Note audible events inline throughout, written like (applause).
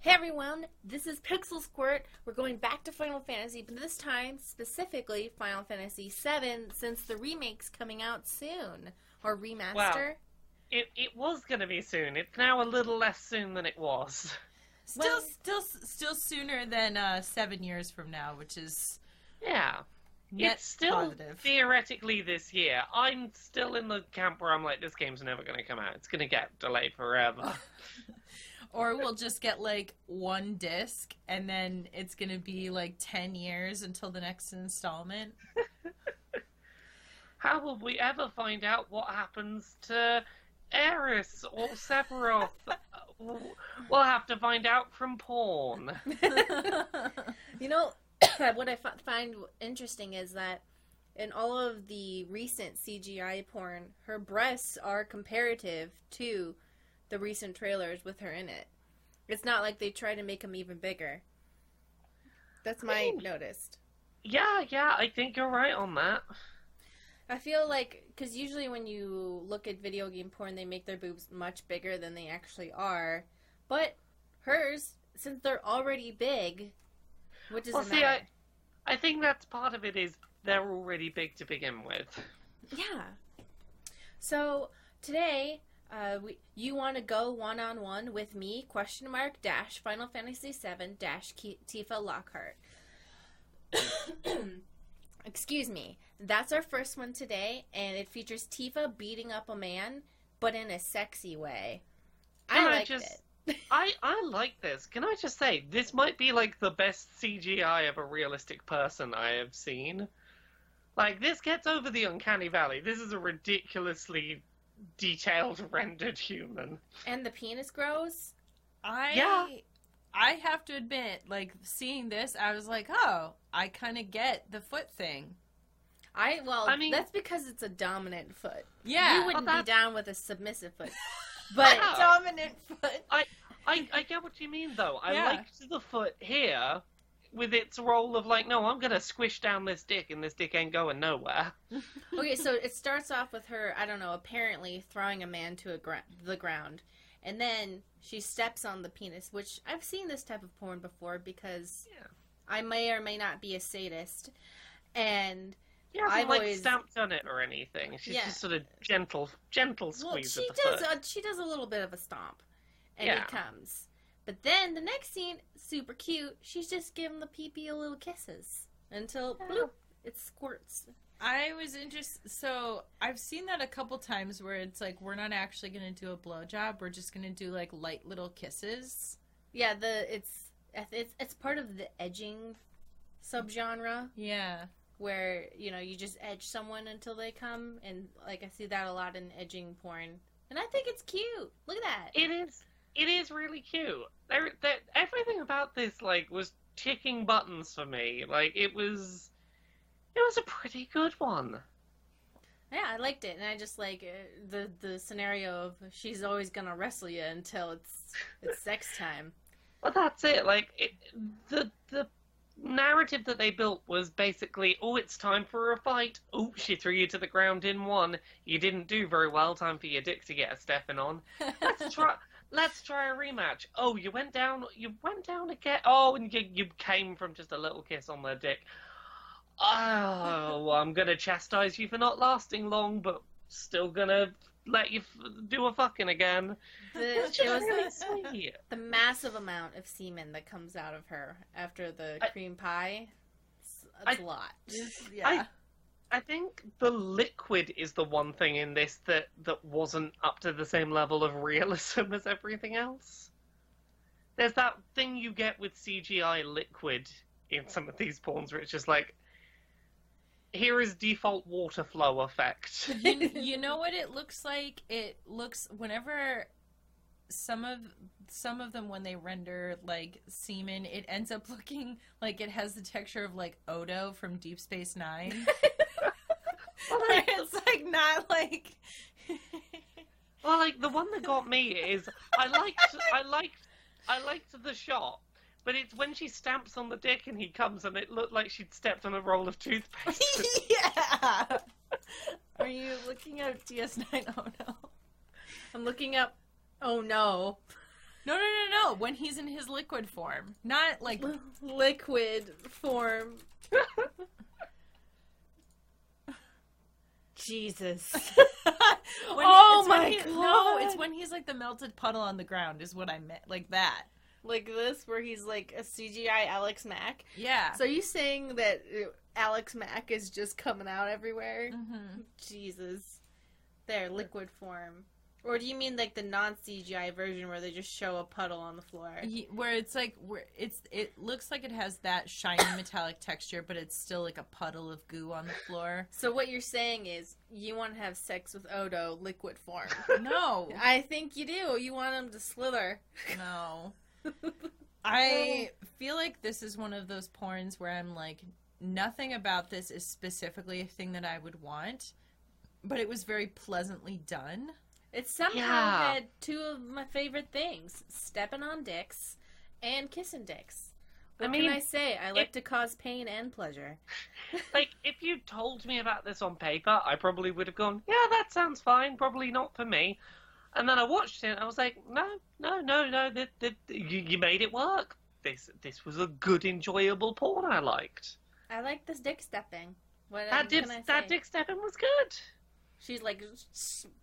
Hey everyone, this is Pixel Squirt. We're going back to Final Fantasy, but this time specifically Final Fantasy VII, since the remake's coming out soon or remaster. Wow. It it was gonna be soon. It's now a little less soon than it was. Still, Well- still, still sooner than uh, seven years from now, which is Yeah. net it's still positive. theoretically this year. I'm still in the camp where I'm like, this game's never gonna come out. It's gonna get delayed forever. (laughs) Or we'll just get like one disc, and then it's gonna be like ten years until the next installment. (laughs) How will we ever find out what happens to Aeris or Sephiroth? (laughs) we'll have to find out from porn. (laughs) You know, (coughs) what I find interesting is that in all of the recent CGI porn, her breasts are comparative to the recent trailers with her in it. It's not like they try to make them even bigger. That's my mean- noticed. Yeah, yeah, I think you're right on that. I feel like because usually when you look at video game porn, they make their boobs much bigger than they actually are. But hers, since they're already big, what does Well, see, matter? I think that's part of it is they're already big to begin with. Yeah. So today, uh, we, you want to go one on one with me? Question mark dash Final Fantasy VII dash Tifa Lockhart. (coughs) Excuse me. That's our first one today, and it features Tifa beating up a man, but in a sexy way. I I just- it. (laughs) I I like this. Can I just say this might be like the best CGI of a realistic person I have seen. Like this gets over the uncanny valley. This is a ridiculously detailed rendered human. And the penis grows. I Yeah. I have to admit, like seeing this, I was like, oh, I kind of get the foot thing. I well, I mean- that's because it's a dominant foot. Yeah, you wouldn't Well, be down with a submissive foot, (laughs) but dominant foot. I I get what you mean though. I Yeah. liked the foot here with its role of like, no, I'm gonna squish down this dick and this dick ain't going nowhere. (laughs) okay, so it starts off with her, I don't know, apparently throwing a man to a gra- the ground, and then she steps on the penis, which I've seen this type of porn before because Yeah. I may or may not be a sadist, and Yeah, I've like always- stamped on it or anything. She's Yeah. just sort of gentle, gentle well, squeeze she of the does a, she does a little bit of a stomp, and Yeah. it comes. But then the next scene, super cute. She's just giving the pee pee a little kisses until Yeah. bloop, it squirts. I was interested. So I've seen that a couple times where it's like we're not actually gonna do a blowjob. We're just gonna do like light little kisses. Yeah, the it's it's it's part of the edging subgenre Yeah. where you know you just edge someone until they come, and like I see that a lot in edging porn, and I think it's cute. Look at that. It is. It is really cute. There, there, everything about this like was ticking buttons for me. Like it was, it was a pretty good one. Yeah, I liked it, and I just like uh, the the scenario of she's always gonna wrestle you until it's it's (laughs) sex time. Well, that's it. Like it, the the narrative that they built was basically, oh, it's time for a fight. Oh, she threw you to the ground in one. You didn't do very well. Time for your dick to get a stepping on. (laughs) Let's try. Let's try a rematch. Oh, you went down. You went down again. Oh, and you you came from just a little kiss on their dick. Oh, I'm gonna chastise you for not lasting long, but still gonna let you f- do a fucking again. The, It's it was really sweet. the massive amount of semen that comes out of her after the I- cream pie. It's, it's I- a lot. yeah. I think the liquid is the one thing in this that that wasn't up to the same level of realism (laughs) as everything else. There's that thing you get with CGI liquid in some of these porns where it's just like here is default water flow effect. you, (laughs) you know what it looks like? It looks whenever some of some of them when they render like semen, it ends up (laughs) looking like it has the texture of like Odo from Deep Space Nine. (laughs) Where it's like not like (laughs) Well, like the one that got me is I liked I liked I liked the shot, but it's when she stamps on the dick and he comes and it looked like she'd stepped on a roll of toothpaste. (laughs) yeah. Are you looking at DS9? Oh no. I'm looking up. Oh no. No, no, no, no. When he's in his liquid form, not like liquid form. Jesus. (laughs) (laughs) Oh when my he- No, God. it's when he's like the melted puddle on the ground. Is what I meant. Like that. like this, where he's like a CGI Alex Mack. Yeah. So are you saying that uh, Alex Mack is just coming out everywhere? hmm Jesus. There, liquid form. Or do you mean like the non CGI version where they just show a puddle on the floor? Where it's like where it's it looks like it has that shiny (coughs) metallic texture, but it's still like a puddle of goo on the floor. So what you're saying is you want to have sex with Odo liquid form. (laughs) No, I think you do. You want him to slither. no. (laughs) I feel like this is one of those porns where I'm like, nothing about this is specifically a thing that I would want, but it was very pleasantly done. It somehow Yeah. had two of my favorite things: stepping on dicks and kissing dicks. I What mean, can I say? I like it- to cause pain and pleasure. (laughs) Like, if you told me about this on paper, I probably would have gone, yeah, that sounds fine, probably not for me. And then I watched it, and I was like, no, no, no, no, that, that, you, you made it work. This this was a good, enjoyable porn I liked. I like this dick stepping. What That, can I say? that dick stepping was good. She's like,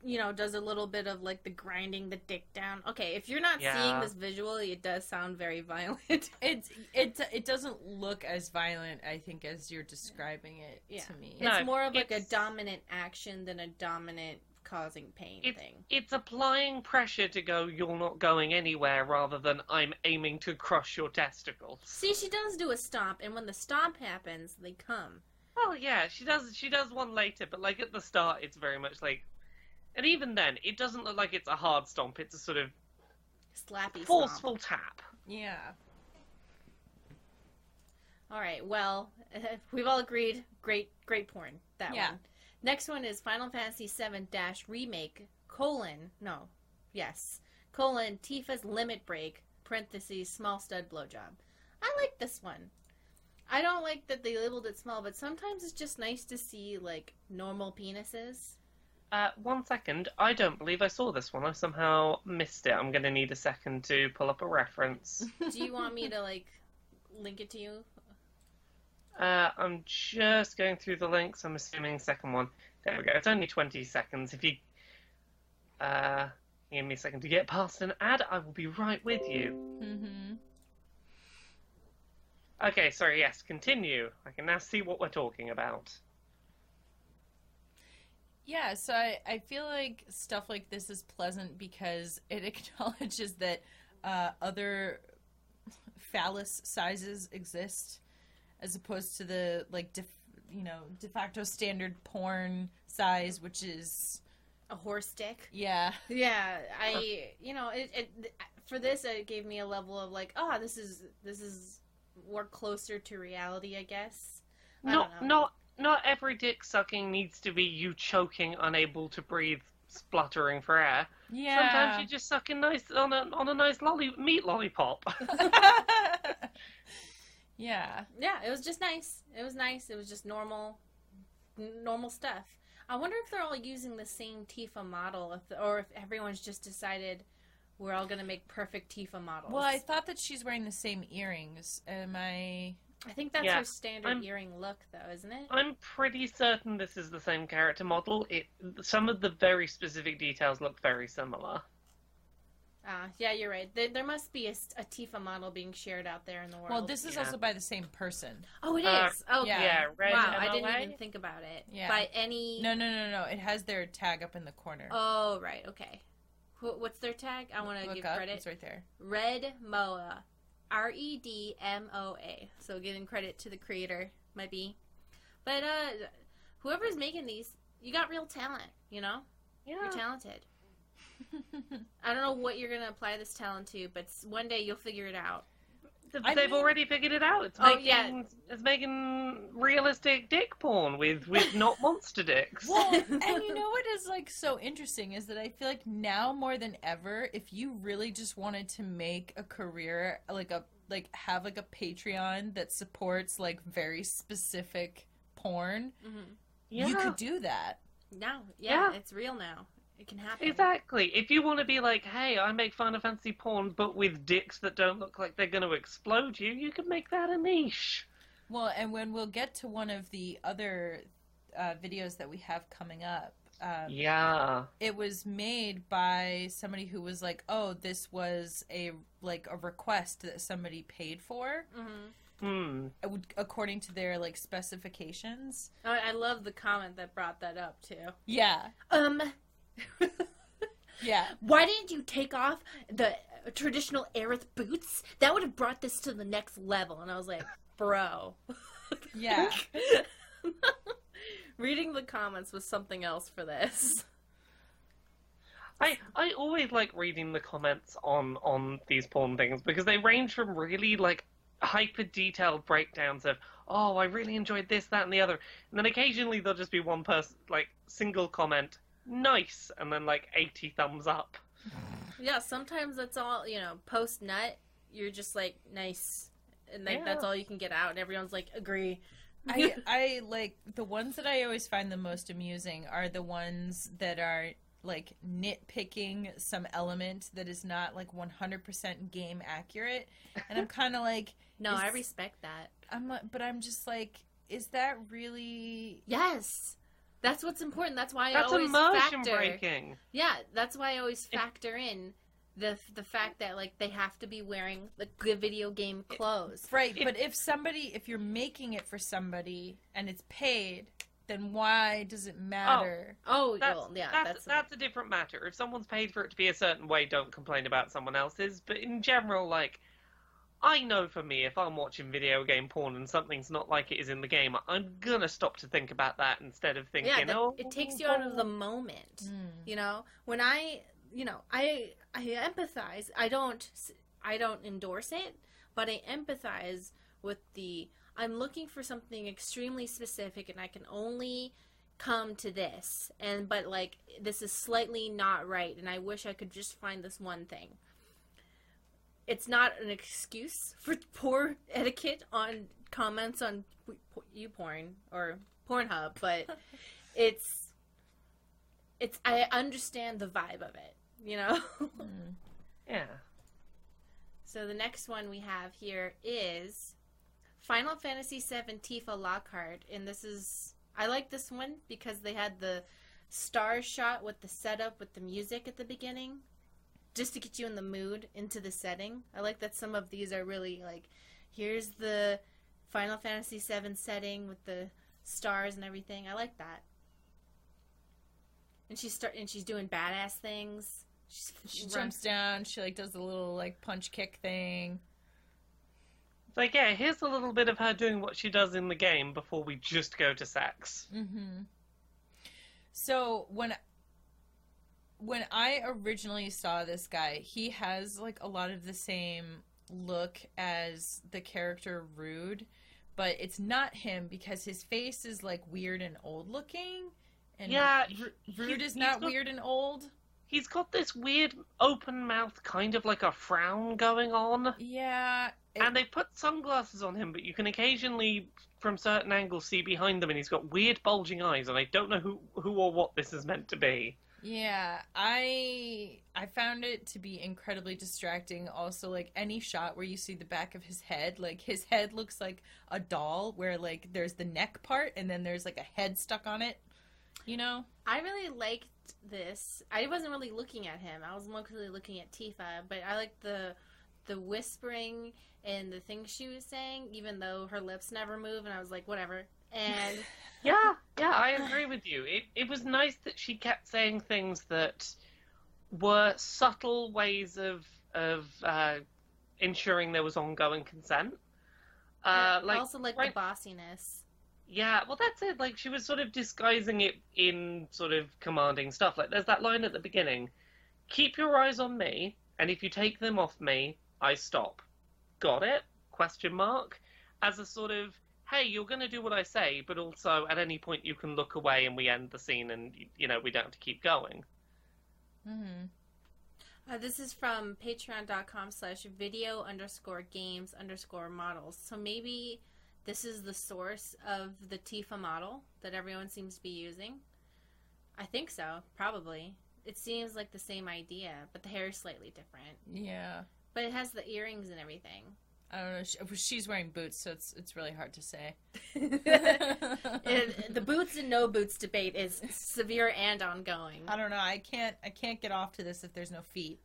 you know, does a little bit of like the grinding the dick down. Okay, if you're not seeing this visually, it does sound very violent. (laughs) It's it it doesn't look as violent, I think, as you're describing it Yeah. to me. it's more of like a dominant action than a dominant causing pain It's thing. it's applying pressure to go. You're not going anywhere, rather than I'm aiming to crush your testicles. See, she does do a stomp, and when the stomp happens, they come. Well, yeah, she does. She does one later, but like at the start, it's very much like, and even then, it doesn't look like it's a hard stomp. It's a sort of Slappy stomp. forceful tap. Yeah. All right. Well, (laughs) we've all agreed. Great, great porn. That Yeah. one. Next one is Final Fantasy VII Dash Remake colon no, yes colon Tifa's Limit Break parentheses small stud blowjob. I like this one. I don't like that they labeled it small, but sometimes it's just nice to see like normal penises. Uh, one second. I don't believe I saw this one. I somehow missed it. I'm going to need a second to pull up a reference. (laughs) Do you want me to like link it to you? Uh, I'm just going through the links. I'm assuming second one. There we go. It's only 20 seconds. If you uh, give me a second to get past an ad, I will be right with you. Mm-hmm. Okay, sorry. Yes, continue. I can now see what we're talking about. Yeah, so I, I feel like stuff like this is pleasant because (laughs) it acknowledges that uh, other phallus sizes exist as opposed to the like def, you know de facto standard porn size which is A horse dick. yeah (laughs) Yeah, I you know it, it for this it gave me a level of like oh this is this is more closer to reality I guess. I Not, don't know. not, not every dick sucking needs to be you choking, unable to breathe, spluttering for air. yeah Sometimes you just sucking nice on a on a nice lolly meat lollipop. (laughs) yeah Yeah, it was just nice. It was nice. It was just normal, n- normal stuff. I wonder if they're all using the same Tifa model, if or if everyone's just decided we're all gonna make perfect Tifa models. well I thought that she's wearing the same earrings am I I think that's Yeah, her standard I'm- earring look, though, isn't it? I'm pretty certain this is the same character model. It some of the very specific details look very similar. Ah, yeah, you're right. There, there must be a Tifa model being shared out there in the world. well this is yeah. also by the same person oh, it Uh, is. Oh, yeah. Yeah, red wow, I didn't even think about it. Yeah. By any. no no no no it has their tag up in the corner Oh, right. Okay. Wh- What's their tag? I want to give up, credit. it's right there Red Moa. R E D M O A. So giving credit to the creator might be. But uh whoever's making these, you got real talent, you know? You're talented. (laughs) I don't know what you're going to apply this talent to, but one day you'll figure it out. Th- I They've mean- already figured it out. It's Oh, making yeah. it's making realistic dick porn with with not (laughs) monster dicks. Well, (laughs) and you know what is like so interesting is that I feel like now more than ever, if you really just wanted to make a career, like a like have like a Patreon that supports like very specific porn, Mhm. yeah. you could do that. Now, yeah, Yeah. it's real now. It can happen. Exactly. If you want to be like, hey, I make Final Fantasy porn, but with dicks that don't look like they're going to explode you, you can make that a niche. Well, and when we'll get to one of the other uh, videos that we have coming up, um, Yeah. it was made by somebody who was like, "Oh, this was a like a request that somebody paid for, hmm Hmm. uh, would- according to their like specifications." Oh, I love the comment that brought that up too. Yeah, Um, yeah, why didn't you take off the traditional Aerith boots? That would have brought this to the next level. And I was like, bro. yeah. (laughs) Reading the comments was something else for this. I, I always like reading the comments on, on these porn things because they range from really like hyper detailed breakdowns of oh I really enjoyed this that and the other and then occasionally there'll just be one person like single comment nice and then like 80 thumbs up Yeah, sometimes that's all, you know, post nut, you're just like, nice. And like, Yeah. that's all you can get out. And everyone's like, agree. I (laughs) I like the ones that I always find the most amusing are the ones that are like nitpicking some element that is not like 100% game accurate and I'm (laughs) kind of like no, I respect that. I'm like, but I'm just like is that really Yes. That's what's important. That's why that's I always immersion factor. breaking Yeah, that's why I always factor in the the fact that like they have to be wearing the video game clothes. right It- but if somebody if you're making it for somebody and it's paid then why does it matter Oh, oh that's, well, yeah, that's, that's, that's a different matter if someone's paid for it to be a certain way don't complain about someone else's but in general like I know for me, if I'm watching video game porn and something's not like it is in the game, I'm gonna stop to think about that instead of thinking, yeah. that- oh, it takes you out of the moment. Mm. You know, when I, you know, I I empathize. I don't I don't endorse it, but I empathize with the. I'm looking for something extremely specific, and I can only come to this. And but like this is slightly not right, and I wish I could just find this one thing. It's not an excuse for (laughs) poor etiquette on comments on YouPorn or Pornhub, but (laughs) it's it's I understand the vibe of it, you know. Mm. yeah. so the next one we have here is Final Fantasy VII Tifa Lockhart, and this is I like this one because they had the star shot with the setup with the music at the beginning, just to get you in the mood into the setting. I like that some of these are really like, here's the Final Fantasy VII setting with the stars and everything. I like that. And she's start and she's doing badass things. She's, she runs- jumps down she like does a little like punch kick thing It's like, yeah, here's a little bit of her doing what she does in the game before we just go to sex. Mm-hmm. So when when I originally saw this guy, he has like a lot of the same look as the character Rude, but it's not him because his face is like weird and old looking. And Yeah, Ru- Rude is not got- weird and old. He's got this weird open mouth, kind of like a frown going on. Yeah, it- And they put sunglasses on him, but you can occasionally, from certain angles, see behind them, and he's got weird bulging eyes, and I don't know who, who or what this is meant to be. Yeah, I I found it to be incredibly distracting. Also, like any shot where you see the back of his head, like his head looks like a doll, where like there's the neck part and then there's like a head stuck on it. You know? I really liked this. I wasn't really looking at him. I was mostly looking at Tifa, but I liked the the whispering and the things she was saying, even though her lips never move, and I was like, whatever. And (laughs) Yeah, yeah, I agree with you. It it was nice that she kept saying things that were subtle ways of of uh, ensuring there was ongoing consent. Uh, like also like right- the bossiness. Yeah, well, that's it. Like, she was sort of disguising it in sort of commanding stuff. Like, there's that line at the beginning Keep your eyes on me, and if you take them off me, I stop. Got it? Question mark. As a sort of, hey, you're going to do what I say, but also at any point you can look away and we end the scene and, you know, we don't have to keep going. Mm-hmm. Uh, this is from patreon.com slash video underscore games underscore models. So maybe this is the source of the Tifa model that everyone seems to be using. I think so, probably. it seems like the same idea, but the hair is slightly different. Yeah. But it has the earrings and everything. I don't know. She, she's wearing boots, so it's it's really hard to say. (laughs) (laughs) The boots and no boots debate is severe and ongoing. I don't know. I can't. I can't get off to this if there's no feet.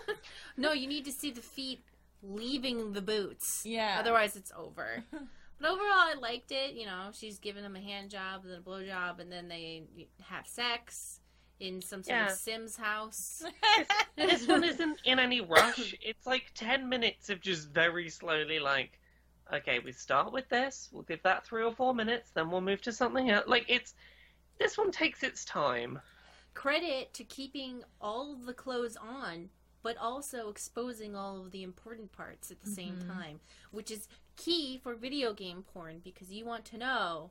(laughs) no, you need to see the feet leaving the boots. Yeah. Otherwise, it's over. But overall, I liked it. You know, she's giving him a hand job, then a blow job, and then they have sex in some sort Yeah. of Sims house. (laughs) this one isn't in any rush. It's like 10 minutes of just very slowly, like, okay, we start with this, we'll give that three or four minutes, then we'll move to something else. Like, it's. This one takes its time. Credit to keeping all of the clothes on, but also exposing all of the important parts at the same Mhm. time, which is key for video game porn because you want to know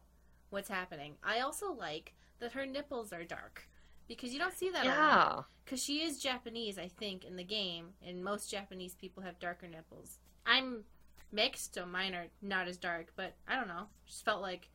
what's happening. I also like that her nipples are dark because you don't see that a lot. Yeah. Because she is Japanese, I think, in the game, and most Japanese people have darker nipples. I'm mixed, so mine are not as dark, but I don't know. Just felt like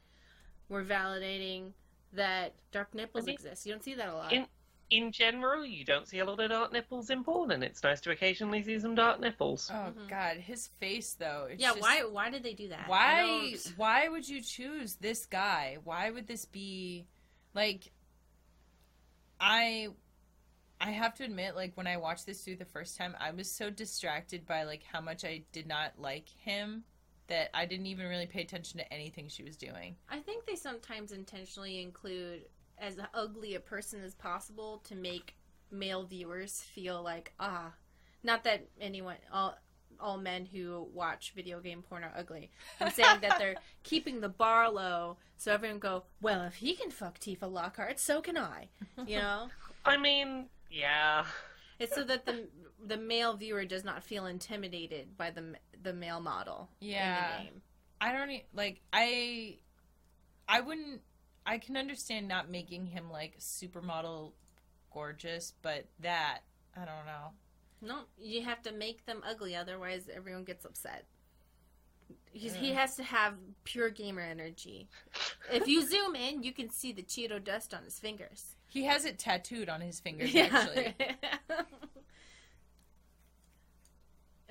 we're validating that dark nipples I mean, exist. You don't see that a lot. in- In general, you don't see a lot of dark nipples in porn, and it's nice to occasionally see some dark nipples. Oh Mhm. God, his face though. It's yeah, just- why why did they do that? Why? Why would you choose this guy? Why would this be like? I, I have to admit, like when I watched this through the first time, I was so distracted by like how much I did not like him that I didn't even really pay attention to anything she was doing. I think they sometimes intentionally include as ugly a person as possible to make male viewers feel like ah, not that anyone all all men who watch video game porn are ugly. I'm saying that they're (laughs) keeping the bar low so everyone go, well, if he can fuck Tifa Lockhart, so can I. You know, (laughs) I mean, yeah. it's so that the the male viewer does not feel intimidated by the the male model Yeah. in the game. I don't e- like I I wouldn't I can understand not making him like supermodel gorgeous, but that I don't know. No, you have to make them ugly, otherwise everyone gets upset. He's, He has to have pure gamer energy. If you zoom in, you can see the Cheeto dust on his fingers. He has it tattooed on his fingers actually. (laughs)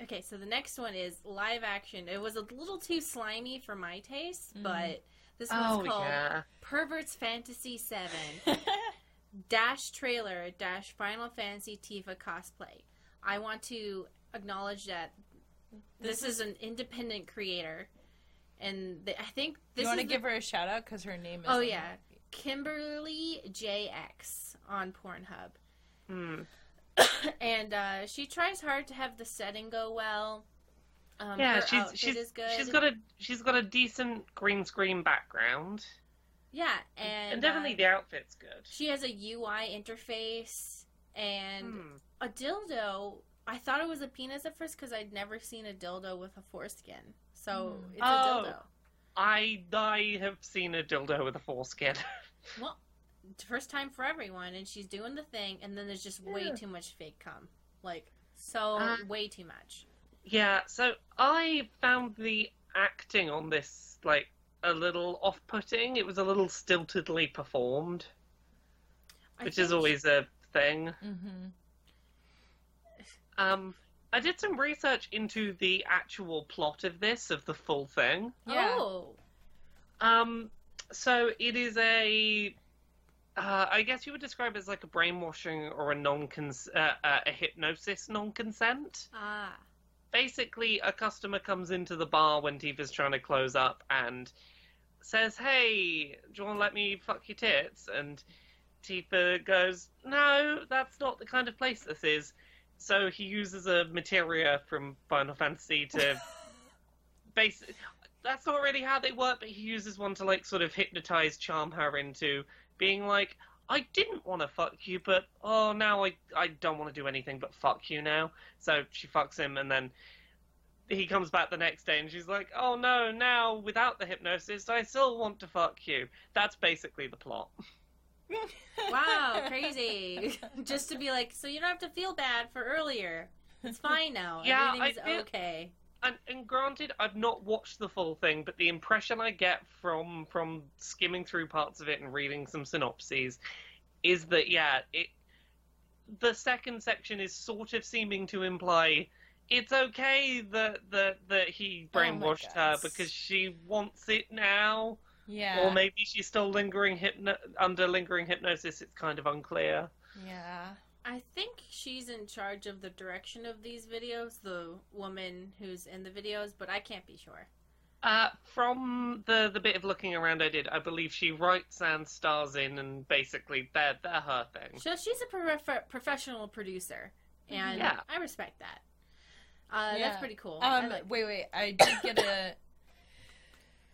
okay, so the next one is live action. It was a little too slimy for my taste, Mhm. but this one's Oh, called yeah. Perverts Fantasy 7 (laughs) dash trailer dash Final Fantasy Tifa cosplay. I want to acknowledge that this, This is, an independent creator, and they, I think this you want to is give her a shout out because her name is. Oh, yeah. Kimberly JX on Pornhub, Hmm. (coughs) and uh, she tries hard to have the setting go well. Um, yeah, she's she's is good. she's got a she's got a decent green screen background, yeah, and, and, definitely uh, the outfit's good. she has a UI interface and Hmm. a dildo. I thought it was a penis at first because I'd never seen a dildo with a foreskin. So Hmm. it's Oh. a dildo. I I have seen a dildo with a foreskin. (laughs) Well, first time for everyone, and she's doing the thing, and then there's just way too much fake cum, like so Uh, way too much. yeah, so I found the acting on this like a little off-putting. It was a little stiltedly performed, I which is think- always a thing. Mm-hmm. Um, I did some research into the actual plot of this, of the full thing. Yeah. Oh, Um, so it is a, uh, I guess you would describe it as like a brainwashing or a non uh, uh, a hypnosis non consent. ah, Basically, a customer comes into the bar when Tifa's trying to close up and says, "Hey, do you want to let me fuck your tits?" And Tifa goes, "No, that's not the kind of place this is." So he uses a materia from Final Fantasy to (laughs) basic that's not really how they work, but he uses one to like sort of hypnotize, charm her into being like, I didn't want to fuck you, but oh now I I don't want to do anything but fuck you now. So she fucks him, and then he comes back the next day, and she's like, oh no, now without the hypnosis, I still want to fuck you. That's basically the plot. (laughs) wow, crazy! (laughs) just to be like, so you don't have to feel bad for earlier. It's (laughs) fine now. Yeah, Everything's feel- okay. And, and granted, I've not watched the full thing, but the impression I get from from skimming through parts of it and reading some synopses is that yeah, it the second section is sort of seeming to imply it's okay that that that he Oh brainwashed her because she wants it now, Yeah. or maybe she's still lingering hypno- under lingering hypnosis. It's kind of unclear. Yeah. I think she's in charge of the direction of these videos, the woman who's in the videos, but I can't be sure. Uh, from the the bit of looking around I did, I believe she writes and stars in, and basically they're they're her thing. So she's a prof- professional producer, and Yeah. I respect that. Uh, Yeah. That's pretty cool. Um, like- wait, wait. I did get a.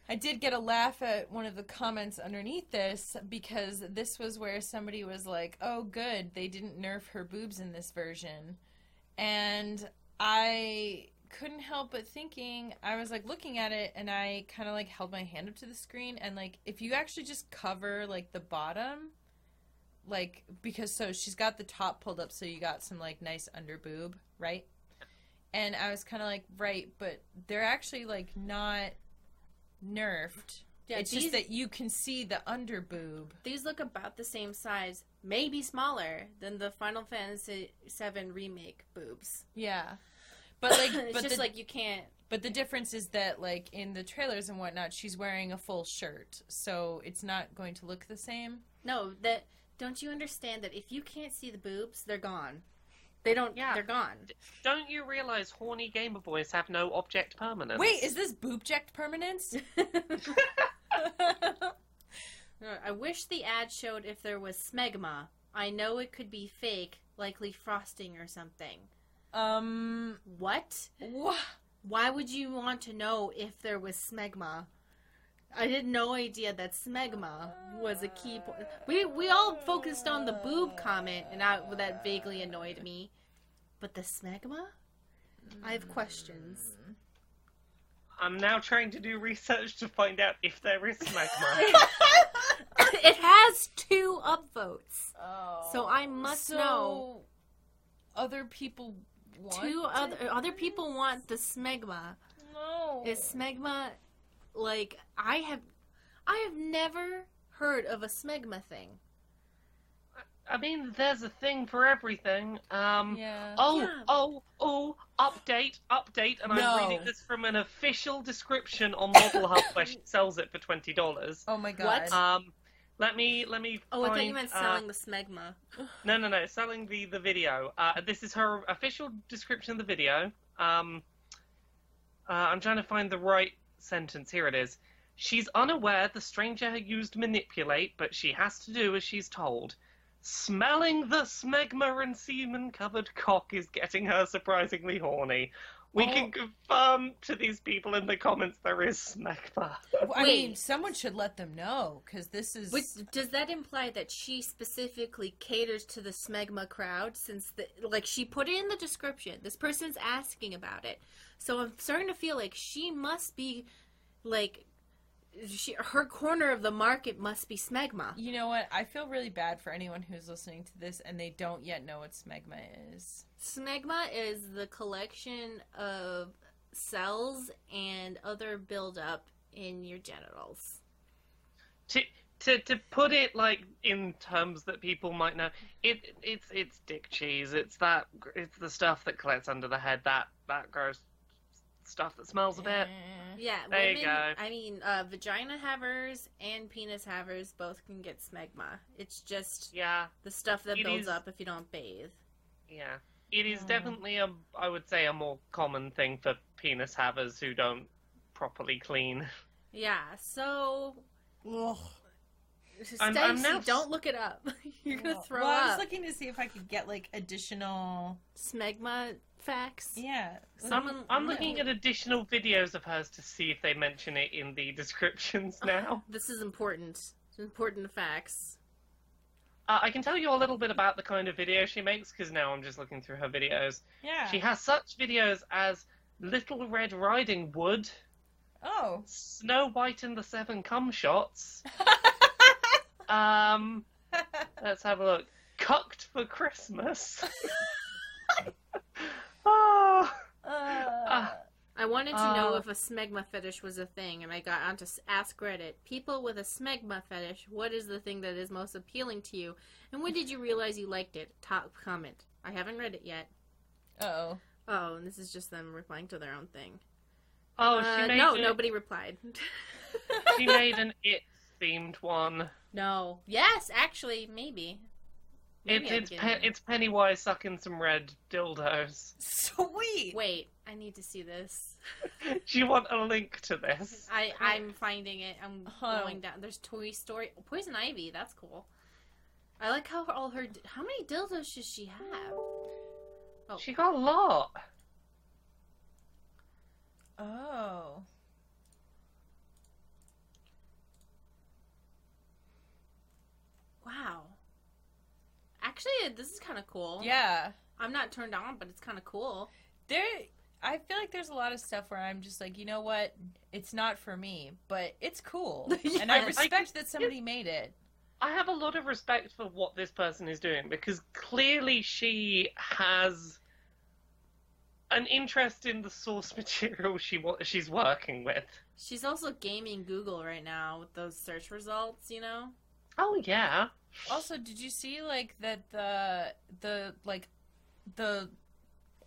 I did get a laugh at one of the comments underneath this because this was where somebody was like, "Oh, good, they didn't nerf her boobs in this version," and I couldn't help but thinking. I was like looking at it, and I kind of like held my hand up to the screen, and like if you actually just cover like the bottom, like because so she's got the top pulled up, so you got some like nice under boob, right? And I was kind of like, right, but they're actually like not nerfed. yeah, it's these, just that you can see the under boob. these look about the same size, maybe smaller than the Final Fantasy VII remake boobs. Yeah, (laughs) but like, it's but just the, like you can't. but the difference is that like in the trailers and whatnot, she's wearing a full shirt, so it's not going to look the same. No, that don't you understand that if you can't see the boobs, they're gone. They don't. Yeah. they're gone. Don't you realize horny gamer boys have no object permanence? Wait, is this boobject permanence? (laughs) (laughs) I wish the ad showed if there was smegma. I know it could be fake, likely frosting or something. um, What? wha- Why would you want to know if there was smegma? I had no idea that smegma was a key point. We we all focused on the boob comment, and I, that vaguely annoyed me. But the smegma? I have questions. I'm now trying to do research to find out if there is smegma. (laughs) it has two upvotes. Oh. So I must So, know. Other people want Two it? other other people want the smegma. No. Is smegma like I have I have never heard of a smegma thing. I mean, there's a thing for everything. Um, yeah. Oh, Yeah. oh, oh, update, update, and No. I'm reading this from an official description on Model Hub (coughs) where she sells it for twenty dollars. Oh my god. What? Um, let me, let me. Oh, I thought you find, meant uh, selling the smegma. No, no, no, selling the the video. Uh, this is her official description of the video. Um, uh, I'm trying to find the right sentence. Here it is. She's unaware the stranger used manipulate, but she has to do as she's told. Smelling the smegma and semen covered cock is getting her surprisingly horny. We Oh. can confirm to these people in the comments there is smegma. Well, I Wait. mean, someone should let them know because this is. Which, does that imply that she specifically caters to the smegma crowd? Since the like she put it in the description, this person's asking about it, so I'm starting to feel like she must be like she her corner of the market must be smegma. You know what? I feel really bad for anyone who's listening to this and they don't yet know what smegma is. Smegma is the collection of cells and other buildup in your genitals. to to to put it like in terms that people might know, it it's it's dick cheese. It's that it's the stuff that collects under the head. That that gross stuff that smells a bit. Yeah, There you women. go. I mean, uh, vagina havers and penis havers both can get smegma. It's just Yeah, the stuff that It builds is- up if you don't bathe. yeah. It is Mm. definitely a I would say a more common thing for penis havers who don't properly clean. Yeah, so Ugh. Stacy, I'm- I'm now- don't look it up. (laughs) You're gonna throw well, I was looking to see if I could get like additional. Smegma facts. Yeah. Someone- I'm, I'm looking at additional videos of hers to see if they mention it in the descriptions now. This is important. It's important facts. Uh, I can tell you a little bit about the kind of video she makes because now I'm just looking through her videos. Yeah. She has such videos as Little Red Riding Hood, Oh. Snow White and the Seven Cum Shots. (laughs) Um, (laughs) let's have a look. Cucked for Christmas. oh, (laughs) uh, I wanted to know Oh. if a smegma fetish was a thing, and I got onto s- Ask Reddit. People with a smegma fetish, what is the thing that is most appealing to you? And when did you realize you liked it? Top comment. I haven't read it yet. Oh. Oh, and this is just them replying to their own thing. Oh, Uh, she made no, it- nobody replied. She made an it themed one. (laughs) no. Yes, actually, maybe. Maybe It's it's, getting pe- it's Pennywise sucking some red dildos. Sweet. Wait, I need to see this. (laughs) Do you want a link to this? I I'm finding it. I'm Oh. going down. There's Toy Story, Poison Ivy. That's cool. I like how all her. How many dildos does she have? Oh. She got a lot. Oh. Wow. Actually, this is kind of cool. Yeah. I'm not turned on, but it's kind of cool. There I feel like there's a lot of stuff where I'm just like, you know what? It's not for me, but it's cool. (laughs) And I Yes. respect that somebody made it. I have a lot of respect for what this person is doing because clearly she has an interest in the source (laughs) material she she's working with. She's also gaming Google right now with those search results. You know. Oh yeah. Also, did you see like that the the like the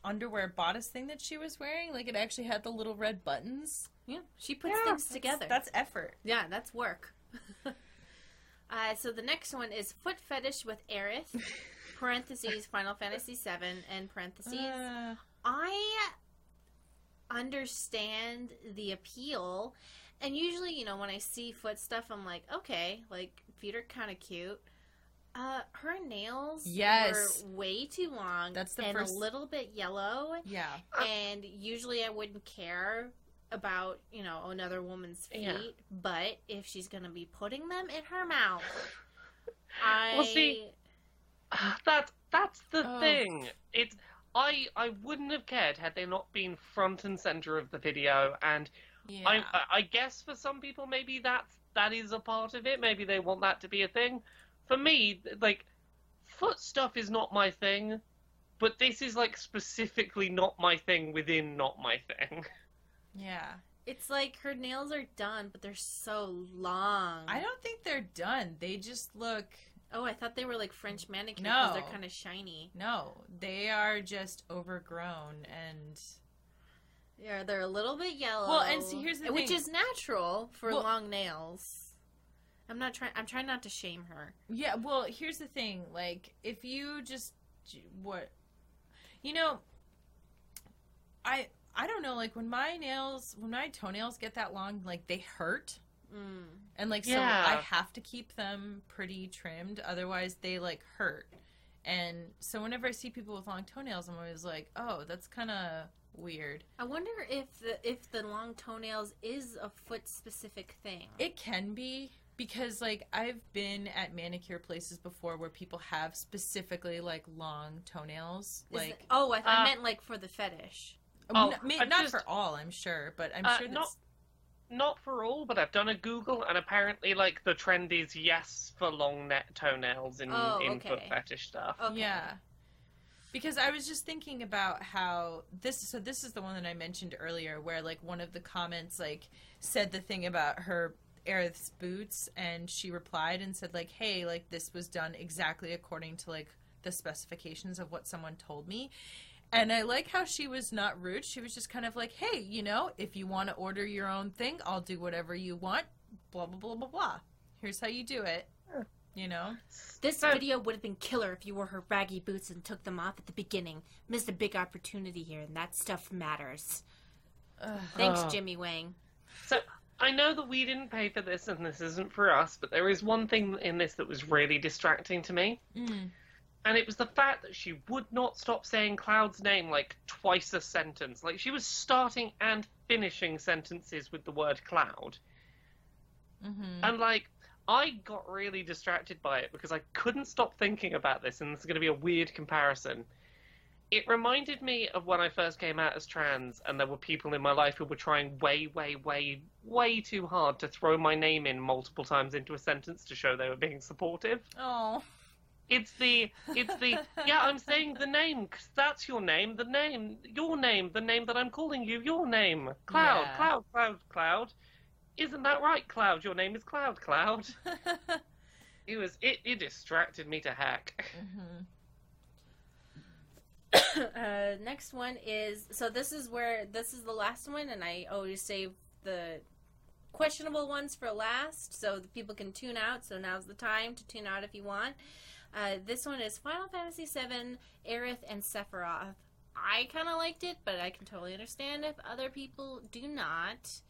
underwear bodice thing that she was wearing? Like it actually had the little red buttons. Yeah. She puts Yeah, things together. That's effort. Yeah, that's work. (laughs) uh, so the next one is foot fetish with Aerith. (laughs) parentheses Final Fantasy VII and parentheses. Uh, I understand the appeal, and usually, you know, when I see foot stuff, I'm like, okay, like feet are kind of cute. Uh, her nails Yes. were way too long. That's the and first- a little bit yellow. yeah. And usually, I wouldn't care about you know another woman's feet, Yeah. but if she's gonna be putting them in her mouth, (laughs) I Well, see, (sighs) That's that's the Oh. thing. It's I I wouldn't have cared had they not been front and center of the video, and Yeah. I I- I guess for some people maybe that's that is a part of it. Maybe they want that to be a thing. For me, like foot stuff is not my thing, but this is like specifically not my thing within not my thing. (laughs) yeah. It's like her nails are done, but they're so long. I don't think they're done. They just look Oh, I thought they were like French manicure no. they're kind of shiny. no. They are just overgrown and Yeah, they're a little bit yellow. Well, and see, here's the thing which thing. is natural for Well- long nails. I'm not trying. I'm trying not to shame her. Yeah, well, here's the thing. Like, if you just what, you know, I I don't know. Like when my nails, when my toenails get that long, like they hurt, Mm. and like so Yeah. I have to keep them pretty trimmed, otherwise they like hurt. And so whenever I see people with long toenails, I'm always like, oh, that's kind of weird. I wonder if the if the long toenails is a foot specific thing. It can be because like I've been at manicure places before where people have specifically like long toenails. Is Like it- oh, I, I Uh, meant like for the fetish. Oh, n- ma- not just- for all, I'm sure, but I'm Uh, sure not- that's Not for all, but I've done a Google, and apparently, like the trend is yes for long net toenails in Oh, in foot fetish stuff. Okay. yeah. Because I was just thinking about how this so this is the one that I mentioned earlier where like one of the comments like said the thing about her Aerith's boots and she replied and said like hey like this was done exactly according to like the specifications of what someone told me. And I like how she was not rude. She was just kind of like, "Hey, you know, if you want to order your own thing, I'll do whatever you want. Blah blah blah blah blah. Here's how you do it." You know? This video would have been killer if you wore her raggy boots and took them off at the beginning. Missed a big opportunity here, and that stuff matters. Ugh. Thanks, Oh. Jimmy Wang. So I know that we didn't pay for this, and this isn't for us, but there is one thing in this that was really distracting to me, Mm. and it was the fact that she would not stop saying Cloud's name like twice a sentence. Like she was starting and finishing sentences with the word Cloud. Mhm. And like, I got really distracted by it because I couldn't stop thinking about this, and this is going to be a weird comparison. It reminded me of when I first came out as trans, and there were people in my life who were trying way, way, way, way too hard to throw my name in multiple times into a sentence to show they were being supportive. Oh. It's the it's the (laughs) yeah. I'm saying the name 'cause that's your name. The name, your name, the name that I'm calling you. Your name, Cloud, Yeah. Cloud, Cloud, Cloud. Isn't that right, Cloud? Your name is Cloud, Cloud. (laughs) It was it. It distracted me to heck. Mhm. (coughs) uh, next one is so this is where this is the last one, and I always save the questionable ones for last, so the people can tune out. So now's the time to tune out if you want. Uh, this one is Final Fantasy VII, Aerith, and Sephiroth. I kind of liked it, but I can totally understand if other people do not.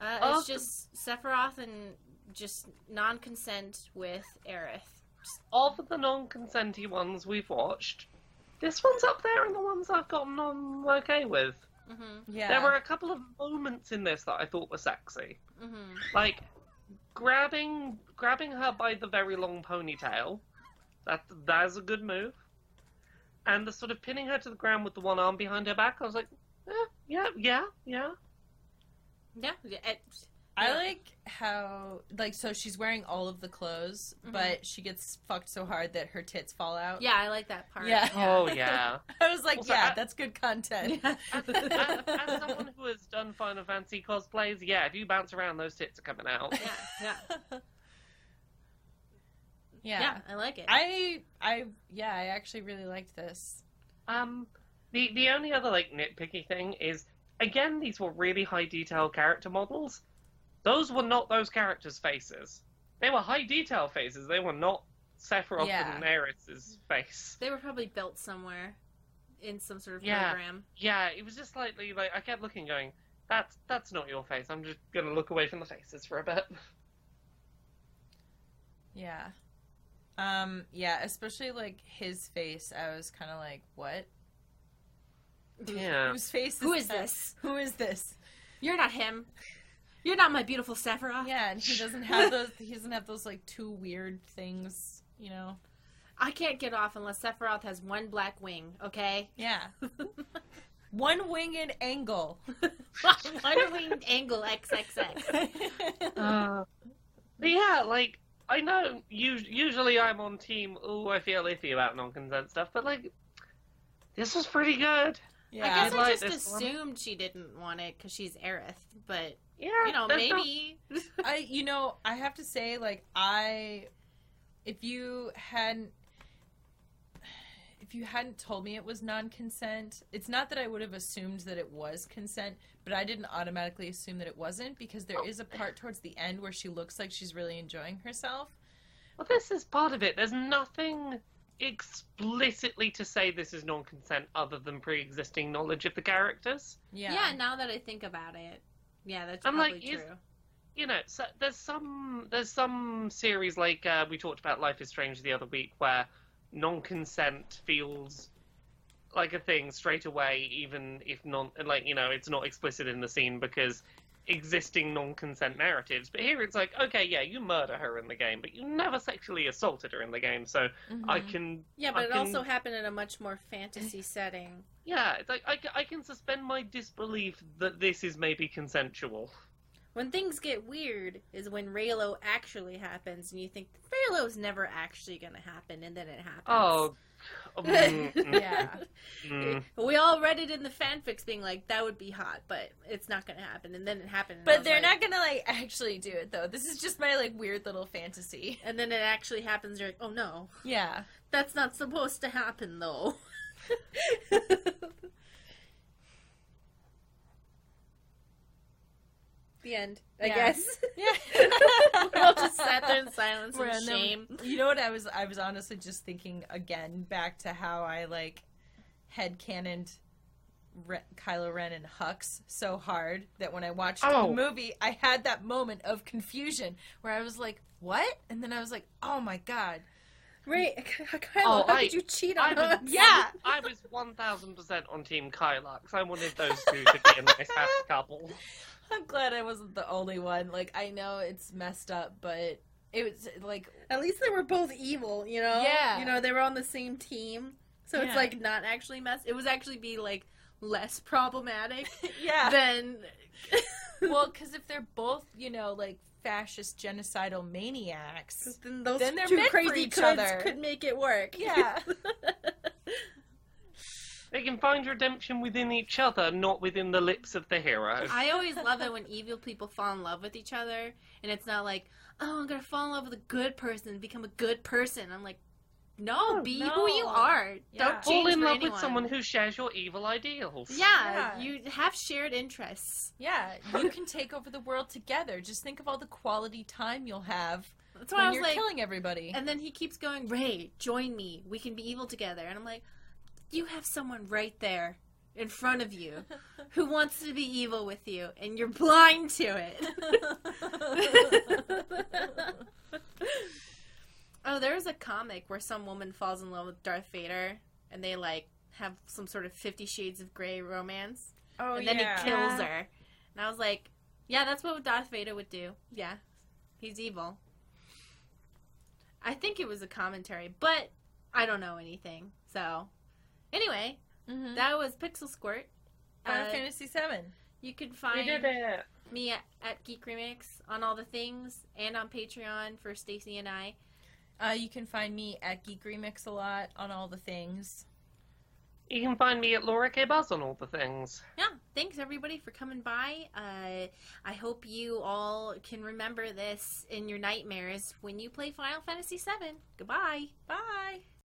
Uh, Oh. it's just Sephiroth and just non-consent with Aerith. All of the non-consenty ones we've watched, this one's up there in the ones I've gotten on okay with. hmm Yeah. There were a couple of moments in this that I thought were sexy. hmm like grabbing grabbing her by the very long ponytail. That that's a good move. And the sort of pinning her to the ground with the one arm behind her back, I was like, eh, yeah, yeah, yeah. Yeah, yeah, it- I Yeah. like how like so she's wearing all of the clothes, Mhm. but she gets fucked so hard that her tits fall out. yeah, I like that part. Yeah. Oh yeah. (laughs) I was like, Also, yeah, I- that's good content. Yeah. (laughs) as, as, as someone who has done Final Fantasy cosplays, yeah, if you bounce around, those tits are coming out. yeah, yeah, (laughs) yeah. yeah, I like it. I I yeah, I actually really liked this. Um, the the only other like nitpicky thing is again these were really high detail character models. Those were not those characters' faces. They were high detail faces. They were not Sephiroth Yeah. and Aerith's face. they were probably built somewhere in some sort of Yeah. program. Yeah, it was just slightly like I kept looking, going, "That's that's not your face." I'm just gonna look away from the faces for a bit. (laughs) Yeah. Um yeah, especially like his face. I was kind of like, what? Yeah. (laughs) Whose face is Who is that? this? Who is this? You're not him. You're not my beautiful Sephiroth. Yeah, and he doesn't have (laughs) those he doesn't have those like two weird things, you know. I can't get off unless Sephiroth has one black wing. Okay. Yeah. (laughs) One winged angle. (laughs) one winged angle XXX. Uh, but yeah, like I know. Usually, I'm on team. Oh, I feel iffy about non-consent stuff, but like, this was pretty good. yeah. I guess I I, just this one. assumed she didn't want it because she's Aerith, but Yeah, you know there's no- maybe. (laughs) I you know, I have to say like I if you hadn't if you hadn't told me it was non-consent, it's not that I would have assumed that it was consent, but I didn't automatically assume that it wasn't because there is a part towards the end where she looks like she's really enjoying herself. Well, this is part of it. There's nothing explicitly to say this is non-consent other than pre-existing knowledge of the characters. Yeah. Yeah. now that I think about it, yeah, that's I'm probably like, is- true. You know, so there's some there's some series like uh, we talked about Life is Strange the other week where non-consent feels like a thing straight away, even if non like you know it's not explicit in the scene because existing non-consent narratives. But here it's like, okay, yeah, you murder her in the game, but you never sexually assaulted her in the game, so Mhm. I can Yeah, but I it can- also happened in a much more fantasy (laughs) setting. Yeah, it's like I, I can suspend my disbelief that this is maybe consensual. When things get weird is when Reylo actually happens, and you think Reylo's never actually going to happen, and then it happens. Oh, (laughs) Yeah. mm. We all read it in the fanfics being like, that would be hot, but it's not going to happen. And then it happened. But they're like- not gonna like actually do it though. This is just my like weird little fantasy. And then it actually happens. You're like, oh no, Yeah. that's not supposed to happen though. (laughs) (laughs) the end, I Yeah. guess. (laughs) Yeah. (laughs) we all just sat there in silence and Random. shame. You know what I was I was honestly just thinking again back to how I like head cannoned Re- Kylo Ren and Hux so hard that when I watched Oh. the movie I had that moment of confusion where I was like, "What?" And then I was like, "Oh my god." Right, (laughs) Kylo, Oh, how I- could you cheat I on was- us? Yeah. I was one thousand percent on Team Kyla because I wanted those two to be a nice happy couple. (laughs) I'm glad I wasn't the only one. Like I know it's messed up, but it was like At least they were both evil, you know? Yeah. You know, they were on the same team. So Yeah. it's like not actually mess. It was actually be like less problematic (laughs) yeah. than. (laughs) well, because if they're both, you know, like fascist genocidal maniacs. Then those Then they're two for crazy each kids other. could make it work. Yeah. They can find redemption within each other, not within the lips of the hero. I always love it when evil people fall in love with each other, and it's not like, oh, I'm gonna fall in love with a good person and become a good person. I'm like, no, oh, No, be no. who you are. Yeah. Don't Fall in love anyone. with someone who shares your evil ideals. Yeah, Yeah. you have shared interests. Yeah, you can take over the world together. Just think of all the quality time you'll have That's why when I was you're like, killing everybody. and then he keeps going, Ray, join me. We can be evil together. And I'm like, you have someone right there in front of you who wants to be evil with you, and you're blind to it. (laughs) oh, there's a comic where some woman falls in love with Darth Vader, and they like have some sort of Fifty Shades of Grey romance, oh and then yeah. he kills her. And I was like, yeah, that's what Darth Vader would do. Yeah, he's evil. I think it was a commentary, but I don't know anything. So, anyway, Mhm. that was Pixel Squirt. Final Uh, Fantasy Seven. You can We find did it. me at, at Geek Remix on all the things and on Patreon for Stacy and I. Uh, you can find me at Geek Remix a lot on all the things. You can find me at Laura K. Buzz on all the things. Yeah, thanks everybody for coming by. Uh, I hope you all can remember this in your nightmares when you play Final Fantasy VII. Goodbye. Bye.